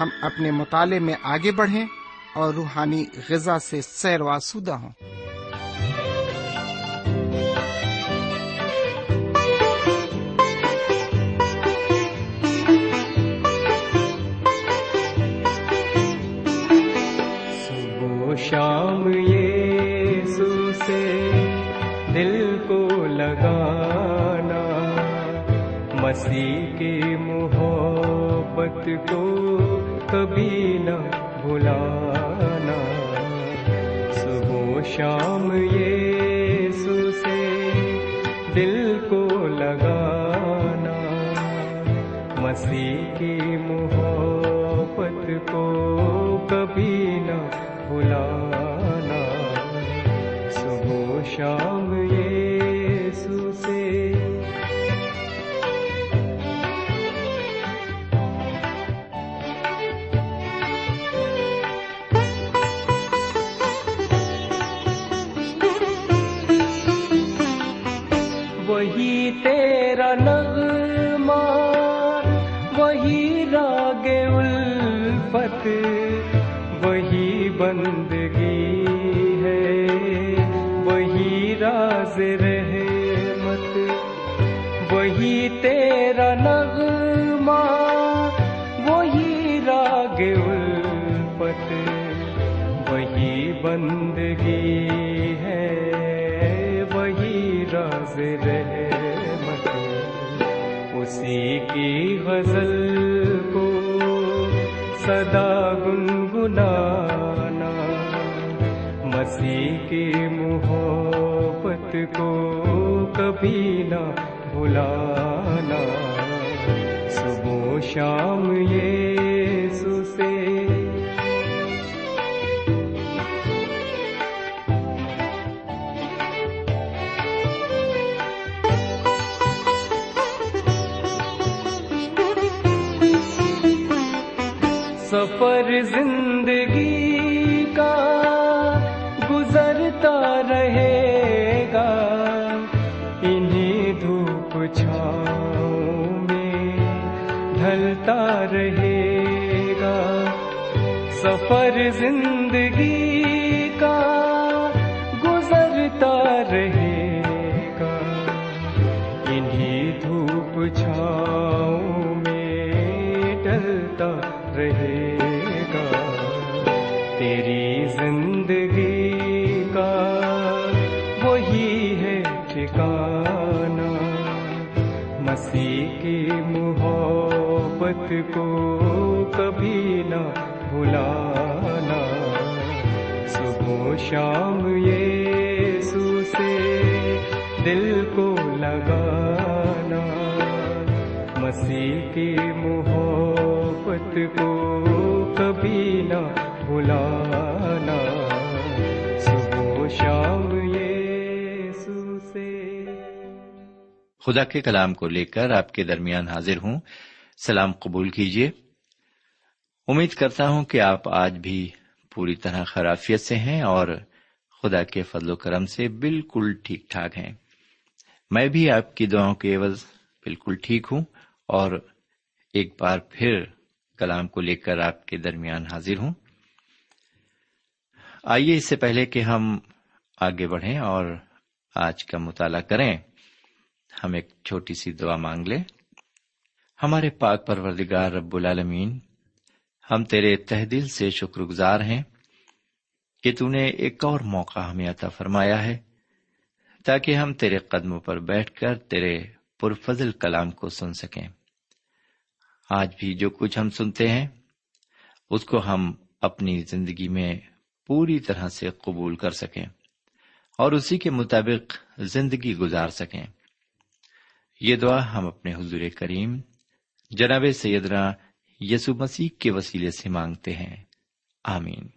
ہم اپنے مطالعے میں آگے بڑھیں اور روحانی غذا سے سیر و سودہ ہوں۔ صبح شام یہ سے دل کو لگانا، مسیح کی محبت کو شام اسی کی غزل کو صدا گنگنانا، مسیح کی محبت کو کبھی نہ بھلانا۔ صبح شام یہ سفر زندگی کا گزرتا رہے گا۔ انہیں دھوپ چھاؤں میں ڈھلتا رہے گا۔ سفر زندگی کا گزرتا رہے کو کبھی نہ بھلانا۔ صبح شام یہ سے دل کو لگانا۔ مسیح کی محبت کو کبھی نہ بھلانا۔ صبح شام یسوع سے۔ خدا کے کلام کو لے کر آپ کے درمیان حاضر ہوں۔ سلام قبول کیجیے۔ امید کرتا ہوں کہ آپ آج بھی پوری طرح خرافیت سے ہیں اور خدا کے فضل و کرم سے بالکل ٹھیک ٹھاک ہیں۔ میں بھی آپ کی دعاؤں کے عوض بالکل ٹھیک ہوں اور ایک بار پھر کلام کو لے کر آپ کے درمیان حاضر ہوں۔ آئیے اس سے پہلے کہ ہم آگے بڑھیں اور آج کا مطالعہ کریں۔ ہم ایک چھوٹی سی دعا مانگ لیں۔ ہمارے پاک پروردگار رب العالمین، ہم تیرے تہ دل سے شکر گزار ہیں کہ تو نے ایک اور موقع ہمیں عطا فرمایا ہے، تاکہ ہم تیرے قدموں پر بیٹھ کر تیرے پرفضل کلام کو سن سکیں۔ آج بھی جو کچھ ہم سنتے ہیں، اس کو ہم اپنی زندگی میں پوری طرح سے قبول کر سکیں اور اسی کے مطابق زندگی گزار سکیں۔ یہ دعا ہم اپنے حضور کریم جناب سیدنا یسو مسیح کے وسیلے سے مانگتے ہیں۔ آمین۔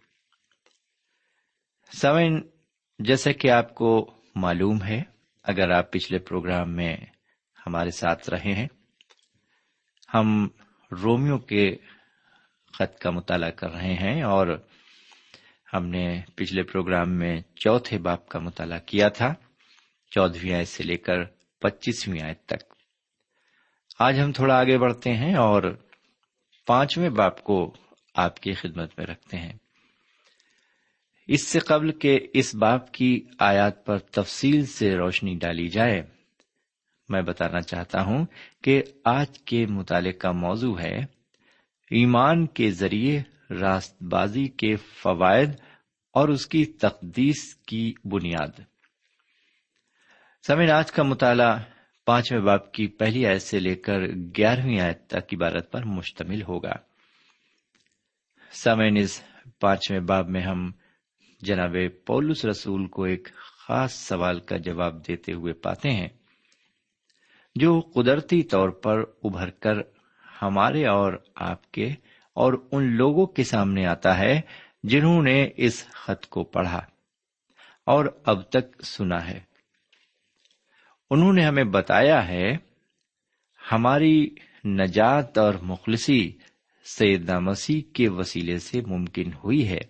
سوئن جیسا کہ آپ کو معلوم ہے، اگر آپ پچھلے پروگرام میں ہمارے ساتھ رہے ہیں، ہم رومیو کے خط کا مطالعہ کر رہے ہیں اور ہم نے پچھلے پروگرام میں چوتھے باپ کا مطالعہ کیا تھا۔ چودہویں آیت سے لے کر پچیسویں آیت تک۔ آج ہم تھوڑا آگے بڑھتے ہیں اور پانچویں باپ کو آپ کی خدمت میں رکھتے ہیں۔ اس سے قبل کہ اس باپ کی آیات پر تفصیل سے روشنی ڈالی جائے، میں بتانا چاہتا ہوں کہ آج کے مطالعے کا موضوع ہے، ایمان کے ذریعے راست بازی کے فوائد اور اس کی تقدیس کی بنیاد۔ سمین آج کا مطالعہ پانچویں باپ کی پہلی آیت سے لے کر گیارہویں آیت تک عبارت پر مشتمل ہوگا۔ سمین اس پانچویں باب میں ہم جناب پولس رسول کو ایک خاص سوال کا جواب دیتے ہوئے پاتے ہیں، جو قدرتی طور پر ابھر کر ہمارے اور آپ کے اور ان لوگوں کے سامنے آتا ہے جنہوں نے اس خط کو پڑھا اور اب تک سنا ہے۔ انہوں نے ہمیں بتایا ہے، ہماری نجات اور مخلصی سیدنا مسیح کے وسیلے سے ممکن ہوئی ہے۔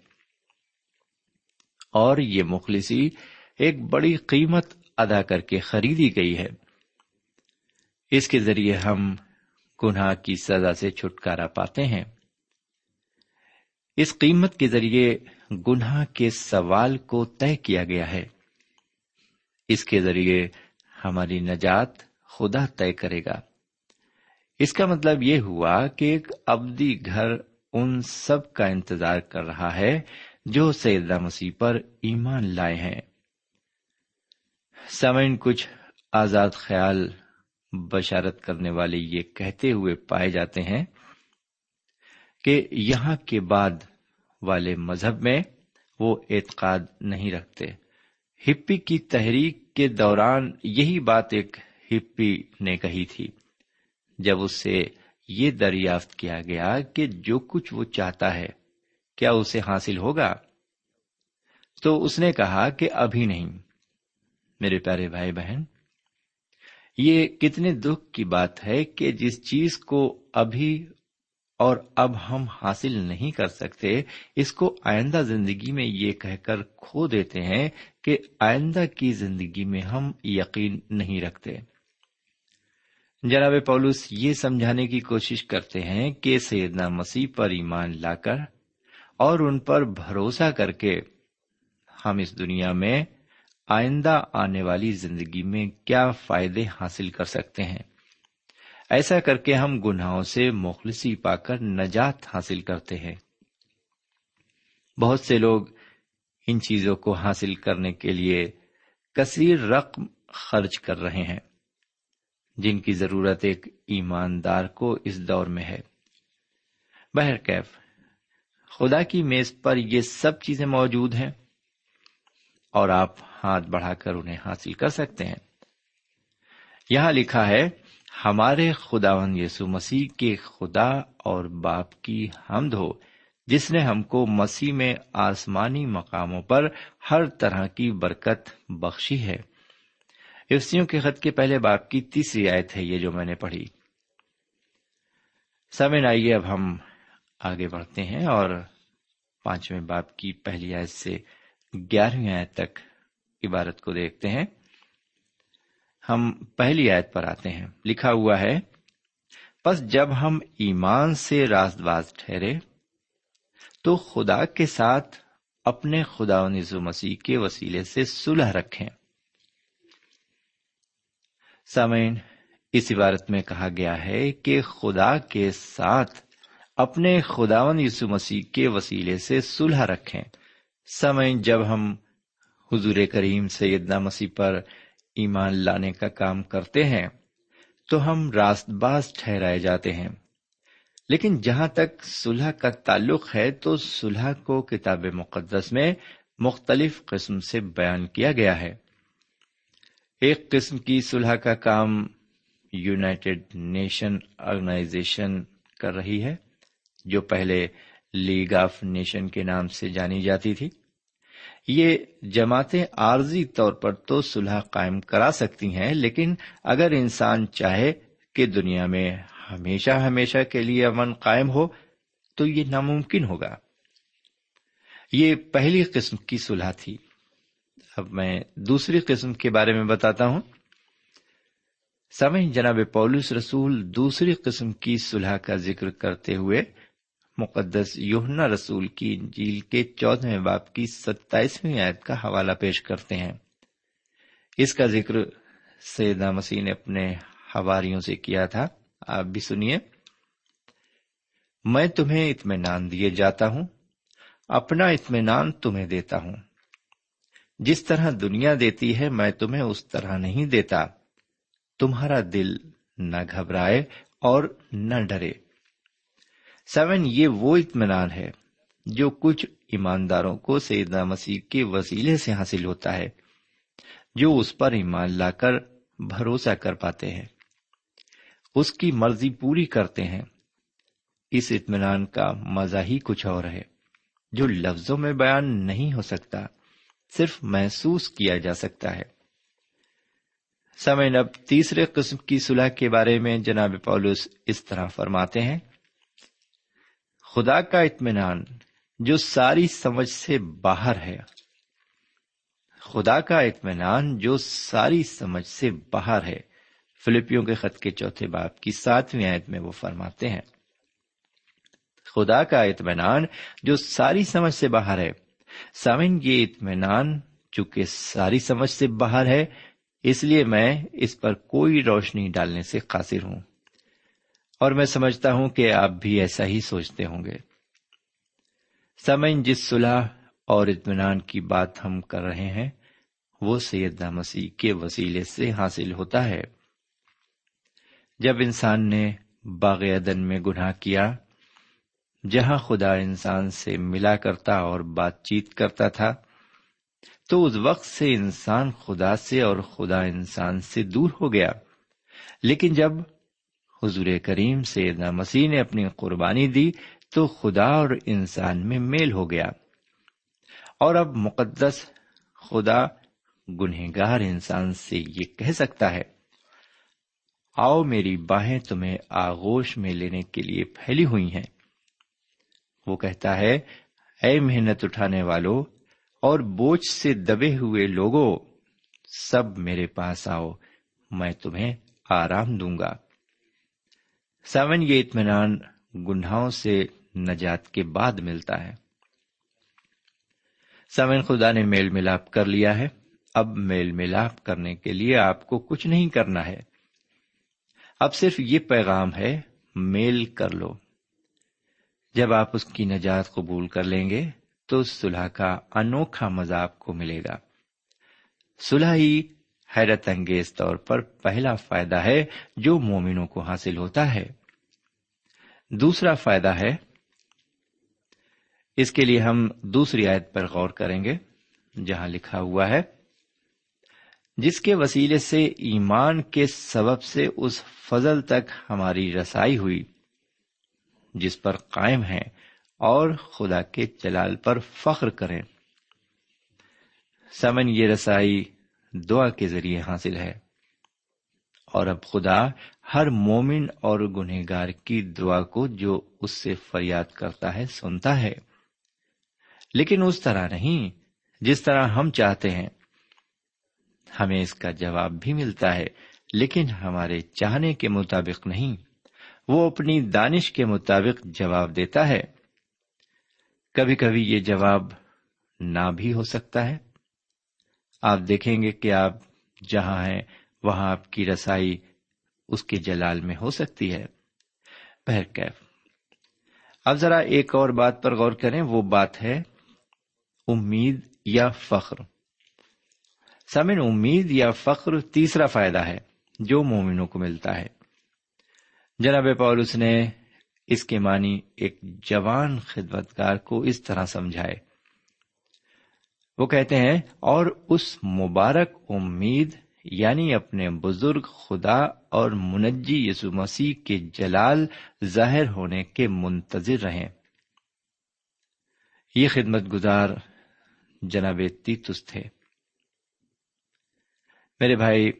اور یہ مخلصی ایک بڑی قیمت ادا کر کے خریدی گئی ہے۔ اس کے ذریعے ہم گناہ کی سزا سے چھٹکارا پاتے ہیں۔ اس قیمت کے ذریعے گناہ کے سوال کو طے کیا گیا ہے۔ اس کے ذریعے ہماری نجات خدا طے کرے گا۔ اس کا مطلب یہ ہوا کہ ایک ابدی گھر ان سب کا انتظار کر رہا ہے جو سیدہ مسیح پر ایمان لائے ہیں۔ سمن کچھ آزاد خیال بشارت کرنے والے یہ کہتے ہوئے پائے جاتے ہیں کہ یہاں کے بعد والے مذہب میں وہ اعتقاد نہیں رکھتے۔ ہپی کی تحریک کے دوران یہی بات ایک ہپی نے کہی تھی۔ جب اس سے یہ دریافت کیا گیا کہ جو کچھ وہ چاہتا ہے، کیا اسے حاصل ہوگا؟ تو اس نے کہا کہ ابھی نہیں۔ میرے پیارے بھائی بہن، یہ کتنے دکھ کی بات ہے کہ جس چیز کو ابھی اور اب ہم حاصل نہیں کر سکتے، اس کو آئندہ زندگی میں یہ کہہ کر کھو دیتے ہیں کہ آئندہ کی زندگی میں ہم یقین نہیں رکھتے۔ جناب پولس، یہ سمجھانے کی کوشش کرتے ہیں کہ سیدنا مسیح پر ایمان لا کر اور ان پر بھروسہ کر کے ہم اس دنیا میں آئندہ آنے والی زندگی میں کیا فائدے حاصل کر سکتے ہیں۔ ایسا کر کے ہم گناہوں سے مخلصی پا کر نجات حاصل کرتے ہیں۔ بہت سے لوگ ان چیزوں کو حاصل کرنے کے لیے کثیر رقم خرچ کر رہے ہیں، جن کی ضرورت ایک ایماندار کو اس دور میں ہے۔ بہرکیف خدا کی میز پر یہ سب چیزیں موجود ہیں اور آپ ہاتھ بڑھا کر انہیں حاصل کر سکتے ہیں۔ یہاں لکھا ہے، ہمارے خداون یسو مسیح کے خدا اور باپ کی حمد ہو۔ جس نے ہم کو مسیح میں آسمانی مقاموں پر ہر طرح کی برکت بخشی ہے۔ افسیوں کے خط کے پہلے باپ کی تیسری آیت ہے یہ جو میں نے پڑھی۔ سمن آئیے اب ہم آگے بڑھتے ہیں اور پانچویں باپ کی پہلی آیت سے گیارہویں آیت تک عبارت کو دیکھتے ہیں۔ ہم پہلی آیت پر آتے ہیں۔ لکھا ہوا ہے بس جب ہم ایمان سے راست باز ٹھہرے تو خدا کے ساتھ اپنے خدا نظو مسیح کے وسیلے سے سلح رکھیں۔ سامعین، اس عبارت میں کہا گیا ہے کہ خدا کے ساتھ اپنے خداون یسو مسیح کے وسیلے سے سلح رکھیں۔ سمے جب ہم حضور کریم سیدنا مسیح پر ایمان لانے کا کام کرتے ہیں، تو ہم راست باز ٹھہرائے جاتے ہیں۔ لیکن جہاں تک صلح کا تعلق ہے تو صلح کو کتاب مقدس میں مختلف قسم سے بیان کیا گیا ہے۔ ایک قسم کی صلح کا کام یونائٹڈ نیشن آرگنائزیشن کر رہی ہے، جو پہلے لیگ آف نیشن کے نام سے جانی جاتی تھی۔ یہ جماعتیں عارضی طور پر تو صلح قائم کرا سکتی ہیں، لیکن اگر انسان چاہے کہ دنیا میں ہمیشہ ہمیشہ کے لیے امن قائم ہو تو یہ ناممکن ہوگا۔ یہ پہلی قسم کی صلح تھی۔ اب میں دوسری قسم کے بارے میں بتاتا ہوں۔ سمے جناب پولس رسول دوسری قسم کی صلح کا ذکر کرتے ہوئے مقدس یوہنا رسول کی انجیل کے چودہ باپ کی ستائیسویں آیت کا حوالہ پیش کرتے ہیں۔ اس کا ذکر سیدہ مسیح نے اپنے ہواریوں سے کیا تھا۔ آپ بھی سنیے۔ میں تمہیں اطمینان دیے جاتا ہوں، اپنا اطمینان تمہیں دیتا ہوں۔ جس طرح دنیا دیتی ہے، میں تمہیں اس طرح نہیں دیتا۔ تمہارا دل نہ گھبرائے اور نہ ڈرے۔ سیون، یہ وہ اطمینان ہے جو کچھ ایمانداروں کو سیدنا مسیح کے وسیلے سے حاصل ہوتا ہے، جو اس پر ایمان لا کر بھروسہ کر پاتے ہیں۔ اس کی مرضی پوری کرتے ہیں۔ اس اطمینان کا مزہ ہی کچھ اور ہے۔ جو لفظوں میں بیان نہیں ہو سکتا، صرف محسوس کیا جا سکتا ہے۔ سمے اب تیسرے قسم کی صلح کے بارے میں جناب پولس اس طرح فرماتے ہیں، خدا کا اطمینان جو ساری سمجھ سے باہر ہے۔ خدا کا اطمینان جو ساری سمجھ سے باہر ہے۔ فلپیوں کے خط کے چوتھے باپ کی ساتویں آیت میں وہ فرماتے ہیں، خدا کا اطمینان جو ساری سمجھ سے باہر ہے سامن یہ اطمینان چونکہ ساری سمجھ سے باہر ہے، اس لیے میں اس پر کوئی روشنی ڈالنے سے قاصر ہوں۔ اور میں سمجھتا ہوں کہ آپ بھی ایسا ہی سوچتے ہوں گے۔ سمن جس صلاح اور اطمینان کی بات ہم کر رہے ہیں، وہ سیدہ مسیح کے وسیلے سے حاصل ہوتا ہے۔ جب انسان نے باغ عدن میں گناہ کیا، جہاں خدا انسان سے ملا کرتا اور بات چیت کرتا تھا، تو اس وقت سے انسان خدا سے اور خدا انسان سے دور ہو گیا۔ لیکن جب حضور کریم سے مسیح نے اپنی قربانی دی، تو خدا اور انسان میں میل ہو گیا۔ اور اب مقدس خدا گنہگار انسان سے یہ کہہ سکتا ہے۔ آؤ میری باہیں تمہیں آغوش میں لینے کے لیے پھیلی ہوئی ہیں۔ وہ کہتا ہے، اے محنت اٹھانے والوں اور بوجھ سے دبے ہوئے لوگوں سب میرے پاس آؤ، میں تمہیں آرام دوں گا۔ سیون یہ اطمینان گناہوں سے نجات کے بعد ملتا ہے۔ سیون خدا نے میل ملاپ کر لیا ہے۔ اب میل ملاپ کرنے کے لیے آپ کو کچھ نہیں کرنا ہے۔ اب صرف یہ پیغام ہے، میل کر لو۔ جب آپ اس کی نجات قبول کر لیں گے، تو صلح کا انوکھا مزہ آپ کو ملے گا۔ صلح ہی حیرت انگیز طور پر پہلا فائدہ ہے جو مومنوں کو حاصل ہوتا ہے۔ دوسرا فائدہ ہے، اس کے لیے ہم دوسری آیت پر غور کریں گے، جہاں لکھا ہوا ہے جس کے وسیلے سے ایمان کے سبب سے اس فضل تک ہماری رسائی ہوئی، جس پر قائم ہیں اور خدا کے جلال پر فخر کریں۔ سمن یہ رسائی دعا کے ذریعے حاصل ہے۔ اور اب خدا ہر مومن اور گنہگار کی دعا کو جو اس سے فریاد کرتا ہے، سنتا ہے۔ لیکن اس طرح نہیں، جس طرح ہم چاہتے ہیں۔ ہمیں اس کا جواب بھی ملتا ہے، لیکن ہمارے چاہنے کے مطابق نہیں۔ وہ اپنی دانش کے مطابق جواب دیتا ہے۔ کبھی کبھی یہ جواب نہ بھی ہو سکتا ہے۔ آپ دیکھیں گے کہ آپ جہاں ہیں، وہاں آپ کی رسائی اس کے جلال میں ہو سکتی ہے۔ اب ذرا ایک اور بات پر غور کریں، وہ بات ہے امید یا فخر۔ سمن امید یا فخر تیسرا فائدہ ہے جو مومنوں کو ملتا ہے۔ جناب پولس نے اس کے معنی ایک جوان خدمتگار کو اس طرح سمجھائے۔ وہ کہتے ہیں، اور اس مبارک امید یعنی اپنے بزرگ خدا اور منجی یسو مسیح کے جلال ظاہر ہونے کے منتظر رہیں۔ یہ خدمت گزار جناب تیتس تھے۔ میرے بھائی،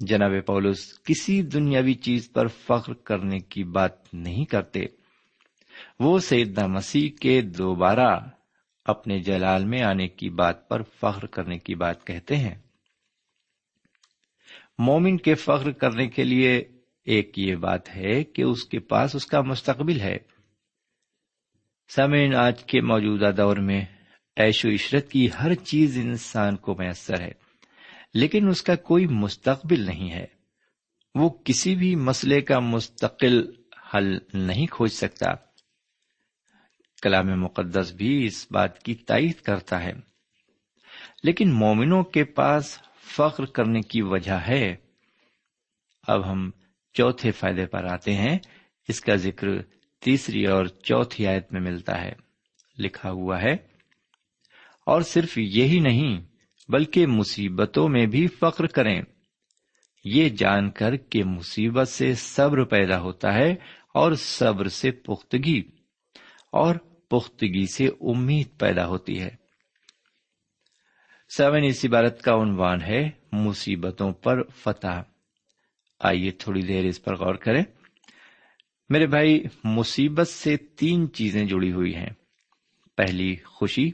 جناب پولس، کسی دنیاوی چیز پر فخر کرنے کی بات نہیں کرتے۔ وہ سیدنا مسیح کے دوبارہ اپنے جلال میں آنے کی بات پر فخر کرنے کی بات کہتے ہیں۔ مومن کے فخر کرنے کے لیے ایک یہ بات ہے کہ اس کے پاس اس کا مستقبل ہے۔ سمین آج کے موجودہ دور میں ایش و عشرت کی ہر چیز انسان کو میسر ہے۔ لیکن اس کا کوئی مستقبل نہیں ہے۔ وہ کسی بھی مسئلے کا مستقل حل نہیں کھوج سکتا۔ کلام مقدس بھی اس بات کی تائید کرتا ہے۔ لیکن مومنوں کے پاس فخر کرنے کی وجہ ہے۔ اب ہم چوتھے فائدے پر آتے ہیں۔ اس کا ذکر تیسری اور چوتھی آیت میں ملتا ہے۔ لکھا ہوا ہے۔ اور صرف یہی نہیں بلکہ مصیبتوں میں بھی فخر کریں۔ یہ جان کر کہ مصیبت سے صبر پیدا ہوتا ہے اور صبر سے پختگی، اور پختگی سے امید پیدا ہوتی ہے۔ سیون اس عبارت کا عنوان ہے مصیبتوں پر فتح۔ آئیے تھوڑی دیر اس پر غور کریں۔ میرے بھائی، مصیبت سے تین چیزیں جڑی ہوئی ہیں۔ پہلی، خوشی،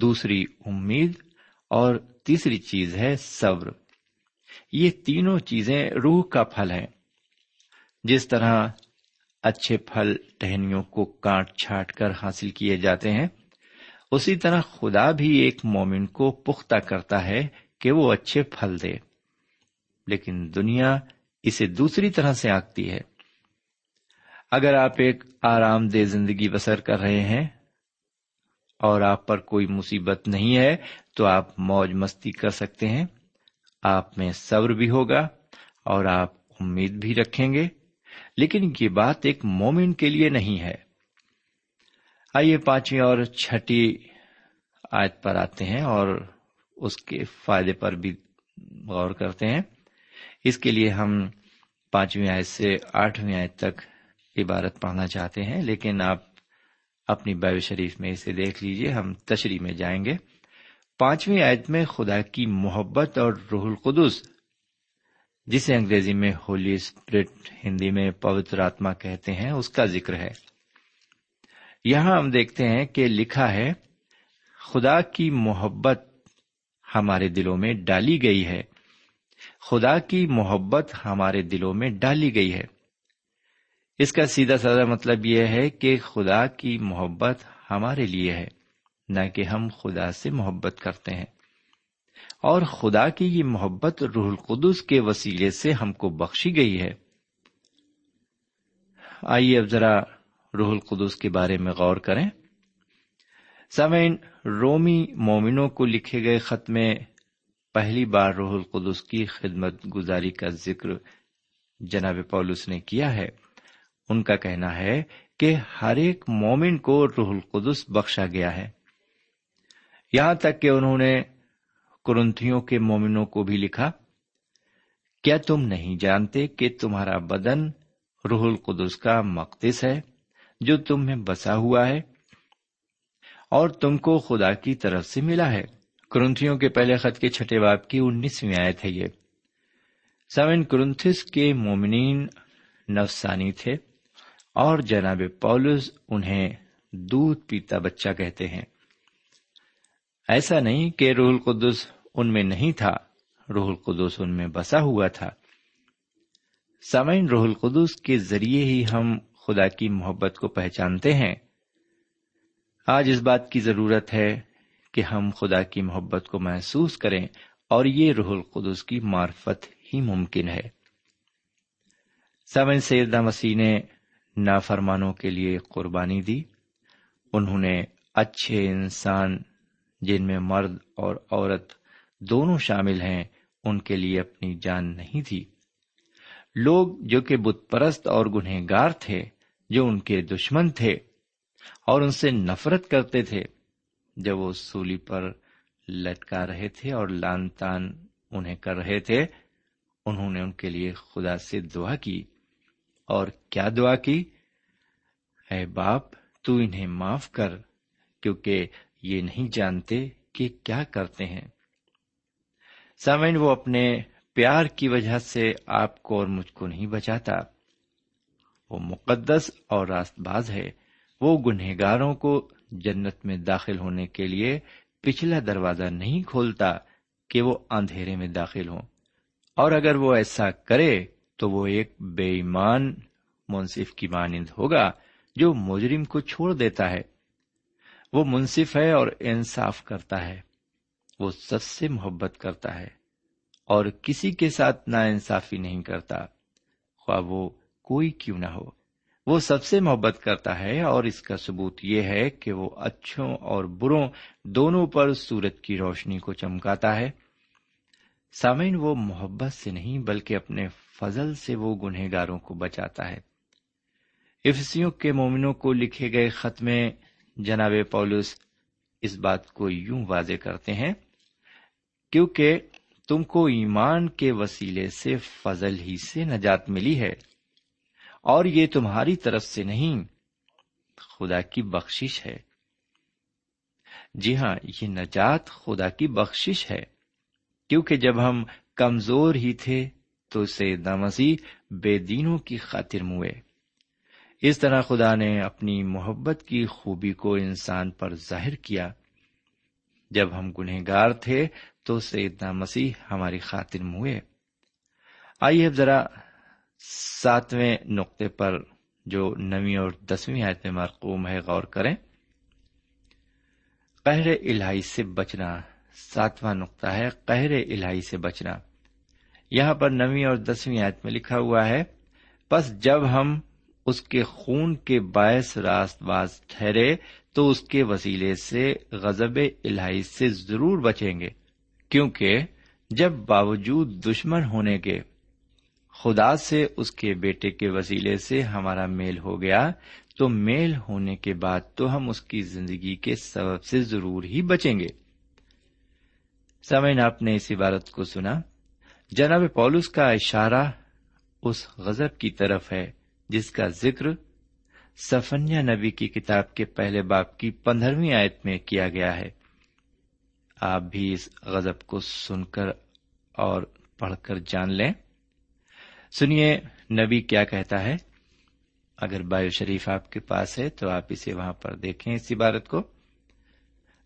دوسری، امید اور تیسری چیز ہے صبر۔ یہ تینوں چیزیں روح کا پھل ہے جس طرح اچھے پھل ٹہنیوں کو کاٹ چھاٹ کر حاصل کیے جاتے ہیں، اسی طرح خدا بھی ایک مومن کو پختہ کرتا ہے کہ وہ اچھے پھل دے۔ لیکن دنیا اسے دوسری طرح سے آگتی ہے۔ اگر آپ ایک آرام دہ زندگی بسر کر رہے ہیں اور آپ پر کوئی مصیبت نہیں ہے تو آپ موج مستی کر سکتے ہیں۔ آپ میں صبر بھی ہوگا اور آپ امید بھی رکھیں گے۔ لیکن یہ بات ایک مومن کے لیے نہیں ہے۔ آئیے پانچویں اور چھٹی آیت پر آتے ہیں اور اس کے فائدے پر بھی غور کرتے ہیں۔ اس کے لیے ہم پانچویں آیت سے آٹھویں آیت تک عبارت پڑھنا چاہتے ہیں، لیکن آپ اپنی بیو شریف میں اسے دیکھ لیجیے ہم تشریح میں جائیں گے۔ پانچویں آیت میں خدا کی محبت اور روح القدس، جسے انگریزی میں ہولی اسپرٹ ہندی میں پوتر آتما کہتے ہیں، اس کا ذکر ہے۔ یہاں ہم دیکھتے ہیں کہ لکھا ہے، خدا کی محبت ہمارے دلوں میں ڈالی گئی ہے۔ خدا کی محبت ہمارے دلوں میں ڈالی گئی ہے۔ اس کا سیدھا سادہ مطلب یہ ہے کہ خدا کی محبت ہمارے لیے ہے، نہ کہ ہم خدا سے محبت کرتے ہیں۔ اور خدا کی یہ محبت روح القدس کے وسیلے سے ہم کو بخشی گئی ہے۔ آئیے اب ذرا روح القدس کے بارے میں غور کریں۔ سمعین رومی مومنوں کو لکھے گئے خط میں پہلی بار روح القدس کی خدمت گزاری کا ذکر جناب پولس نے کیا ہے۔ ان کا کہنا ہے کہ ہر ایک مومن کو روح القدس بخشا گیا ہے۔ یہاں تک کہ انہوں نے کرنتھیوں کے مومنوں کو بھی لکھا، کیا تم نہیں جانتے کہ تمہارا بدن روح القدس کا مقدس ہے جو تم میں بسا ہوا ہے اور تم کو خدا کی طرف سے ملا ہے؟ کرنتھیوں کے پہلے خط کے چھٹے باپ کی انیسویں آئے تھے یہ۔ سیون کرنتھس کے مومنین نفسانی تھے۔ اور جناب پولس انہیں دودھ پیتا بچہ کہتے ہیں۔ ایسا نہیں کہ روح القدس ان میں نہیں تھا، روح القدس ان میں بسا ہوا تھا۔ سمعین روح القدس کے ذریعے ہی ہم خدا کی محبت کو پہچانتے ہیں۔ آج اس بات کی ضرورت ہے کہ ہم خدا کی محبت کو محسوس کریں اور یہ روح القدس کی معرفت ہی ممکن ہے۔ سمن سیدہ مسیح نے نافرمانوں کے لیے قربانی دی۔ انہوں نے اچھے انسان جن میں مرد اور عورت دونوں شامل ہیں، ان کے لیے اپنی جان نہیں تھی۔ لوگ جو کہ بت پرست اور گنہگار تھے، جو ان کے دشمن تھے اور ان سے نفرت کرتے تھے، جب وہ سولی پر لٹکا رہے تھے اور لان تان انہیں کر رہے تھے، انہوں نے ان کے لیے خدا سے دعا کی۔ اور کیا دعا کی؟ اے باپ، تو انہیں معاف کر، کیونکہ یہ نہیں جانتے کہ کیا کرتے ہیں۔ سامعین، وہ اپنے پیار کی وجہ سے آپ کو اور مجھ کو نہیں بچاتا۔ وہ مقدس اور راست باز ہے۔ وہ گنہگاروں کو جنت میں داخل ہونے کے لیے پچھلا دروازہ نہیں کھولتا کہ وہ اندھیرے میں داخل ہوں۔ اور اگر وہ ایسا کرے تو وہ ایک بے ایمان منصف کی مانند ہوگا جو مجرم کو چھوڑ دیتا ہے۔ وہ منصف ہے اور انصاف کرتا ہے۔ وہ سب سے محبت کرتا ہے اور کسی کے ساتھ نا انصافی نہیں کرتا۔ خواہ وہ کوئی کیوں نہ ہو۔ وہ سب سے محبت کرتا ہے اور اس کا ثبوت یہ ہے کہ وہ اچھوں اور بروں دونوں پر سورج کی روشنی کو چمکاتا ہے۔ سامعین، وہ محبت سے نہیں بلکہ اپنے فضل سے وہ گنہگاروں کو بچاتا ہے۔ افسیوں کے مومنوں کو لکھے گئے خط میں جناب پولس اس بات کو یوں واضح کرتے ہیں، کیونکہ تم کو ایمان کے وسیلے سے فضل ہی سے نجات ملی ہے، اور یہ تمہاری طرف سے نہیں، خدا کی بخشش ہے۔ جی ہاں یہ نجات خدا کی بخشش ہے، کیونکہ جب ہم کمزور ہی تھے تو سیدنا مسیح بے دینوں کی خاطر موئے۔ اس طرح خدا نے اپنی محبت کی خوبی کو انسان پر ظاہر کیا۔ جب ہم گنہگار تھے تو سیدنا مسیح ہماری خاطر موئے۔ آئیے اب ذرا ساتویں نقطے پر جو نویں اور دسویں آیت میں مرقوم ہے، غور کریں۔ قہر الہی سے بچنا ساتواں نقطہ ہے۔ قہر الہی سے بچنا۔ یہاں پر نویں اور دسویں آیت میں لکھا ہوا ہے بس جب ہم اس کے خون کے باعث راست باز ٹھہرے تو اس کے وسیلے سے غزب الہی سے ضرور بچیں گے، کیونکہ جب باوجود دشمن ہونے کے خدا سے اس کے بیٹے کے وسیلے سے ہمارا میل ہو گیا، تو میل ہونے کے بعد تو ہم اس کی زندگی کے سبب سے ضرور ہی بچیں گے۔ سمعین آپ نے اس عبارت کو سنا۔ جناب پولس کا اشارہ اس غزب کی طرف ہے جس کا ذکر سفنیا نبی کی کتاب کے پہلے باپ کی پندرہویں آیت میں کیا گیا ہے۔ آپ بھی اس غزب کو سن کر اور پڑھ کر جان لیں۔ سنیے، نبی کیا کہتا ہے؟ اگر بایو شریف آپ کے پاس ہے تو آپ اسے وہاں پر دیکھیں اس عبارت کو۔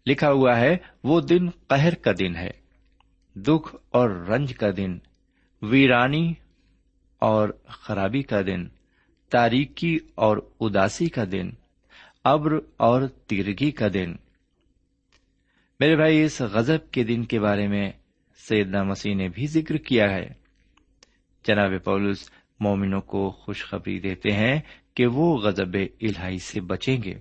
لکھا ہوا ہے، وہ دن قہر کا دن ہے۔ دکھ اور رنج کا دن، ویرانی اور خرابی کا دن، تاریکی اور اداسی کا دن، ابر اور تیرگی کا دن۔ میرے بھائی، اس غزب کے دن کے بارے میں سیدنا مسیح نے بھی ذکر کیا ہے۔ جناب پولس، مومنوں کو خوشخبری دیتے ہیں کہ وہ غزب الہی سے بچیں گے۔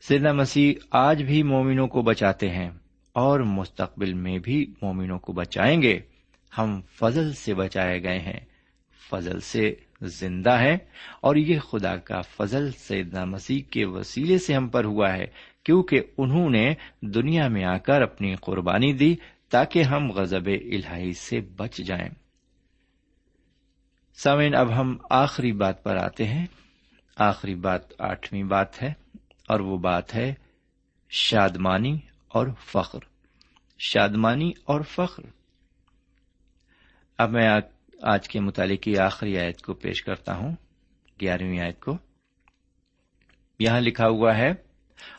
سیدنا مسیح آج بھی مومنوں کو بچاتے ہیں۔ اور مستقبل میں بھی مومنوں کو بچائیں گے۔ ہم فضل سے بچائے گئے ہیں۔ فضل سے زندہ ہے اور یہ خدا کا فضل سیدنا مسیح کے وسیلے سے ہم پر ہوا ہے، کیونکہ انہوں نے دنیا میں آ کر اپنی قربانی دی تاکہ ہم غزب الہی سے بچ جائیں۔ سامعین، اب ہم آخری بات پر آتے ہیں۔ آخری بات آٹھویں بات ہے اور وہ بات ہے شادمانی۔ اور فخر، شادمانی اور فخر۔ اب میں آج کے متعلق کی آخری آیت کو پیش کرتا ہوں، گیارہویں آیت کو۔ یہاں لکھا ہوا ہے،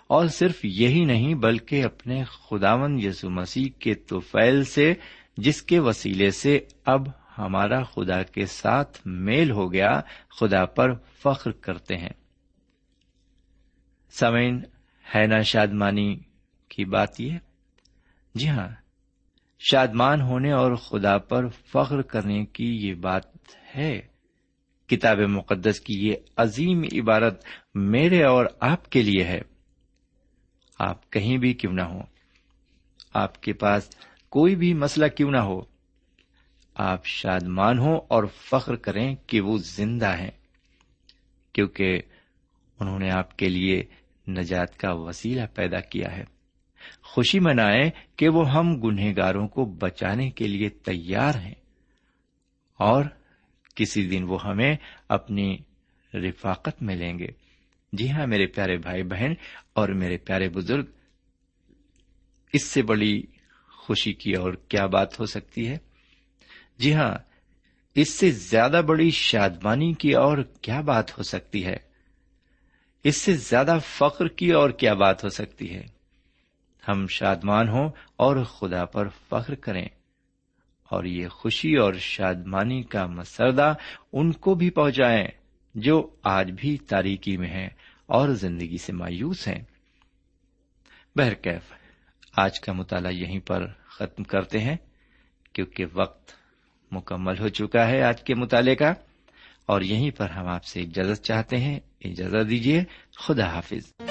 اور صرف یہی نہیں، بلکہ اپنے خداون یسو مسیح کے توفیل سے، جس کے وسیلے سے اب ہمارا خدا کے ساتھ میل ہو گیا، خدا پر فخر کرتے ہیں۔ سمین ہے نا شادمانی؟ کی بات یہ جی ہاں شادمان ہونے اور خدا پر فخر کرنے کی یہ بات ہے۔ کتاب مقدس کی یہ عظیم عبارت میرے اور آپ کے لیے ہے۔ آپ کہیں بھی کیوں نہ ہو آپ کے پاس کوئی بھی مسئلہ کیوں نہ ہو۔ آپ شادمان ہوں اور فخر کریں کہ وہ زندہ ہیں۔ کیونکہ انہوں نے آپ کے لیے نجات کا وسیلہ پیدا کیا ہے۔ خوشی منائیں کہ وہ ہم گنہگاروں کو بچانے کے لیے تیار ہیں۔ اور کسی دن وہ ہمیں اپنی رفاقت میں لیں گے۔ جی ہاں میرے پیارے بھائی بہن اور میرے پیارے بزرگ، اس سے بڑی خوشی کی اور کیا بات ہو سکتی ہے؟ جی ہاں اس سے زیادہ بڑی شادمانی کی اور کیا بات ہو سکتی ہے؟ اس سے زیادہ فخر کی اور کیا بات ہو سکتی ہے؟ ہم شادمان ہوں اور خدا پر فخر کریں۔ اور یہ خوشی اور شادمانی کا مسردہ ان کو بھی پہنچائیں جو آج بھی تاریکی میں ہیں اور زندگی سے مایوس ہیں۔ بہرکیف آج کا مطالعہ یہیں پر ختم کرتے ہیں، کیونکہ وقت مکمل ہو چکا ہے آج کے مطالعے کا۔ اور یہیں پر ہم آپ سے اجازت چاہتے ہیں، اجازت دیجیے خدا حافظ۔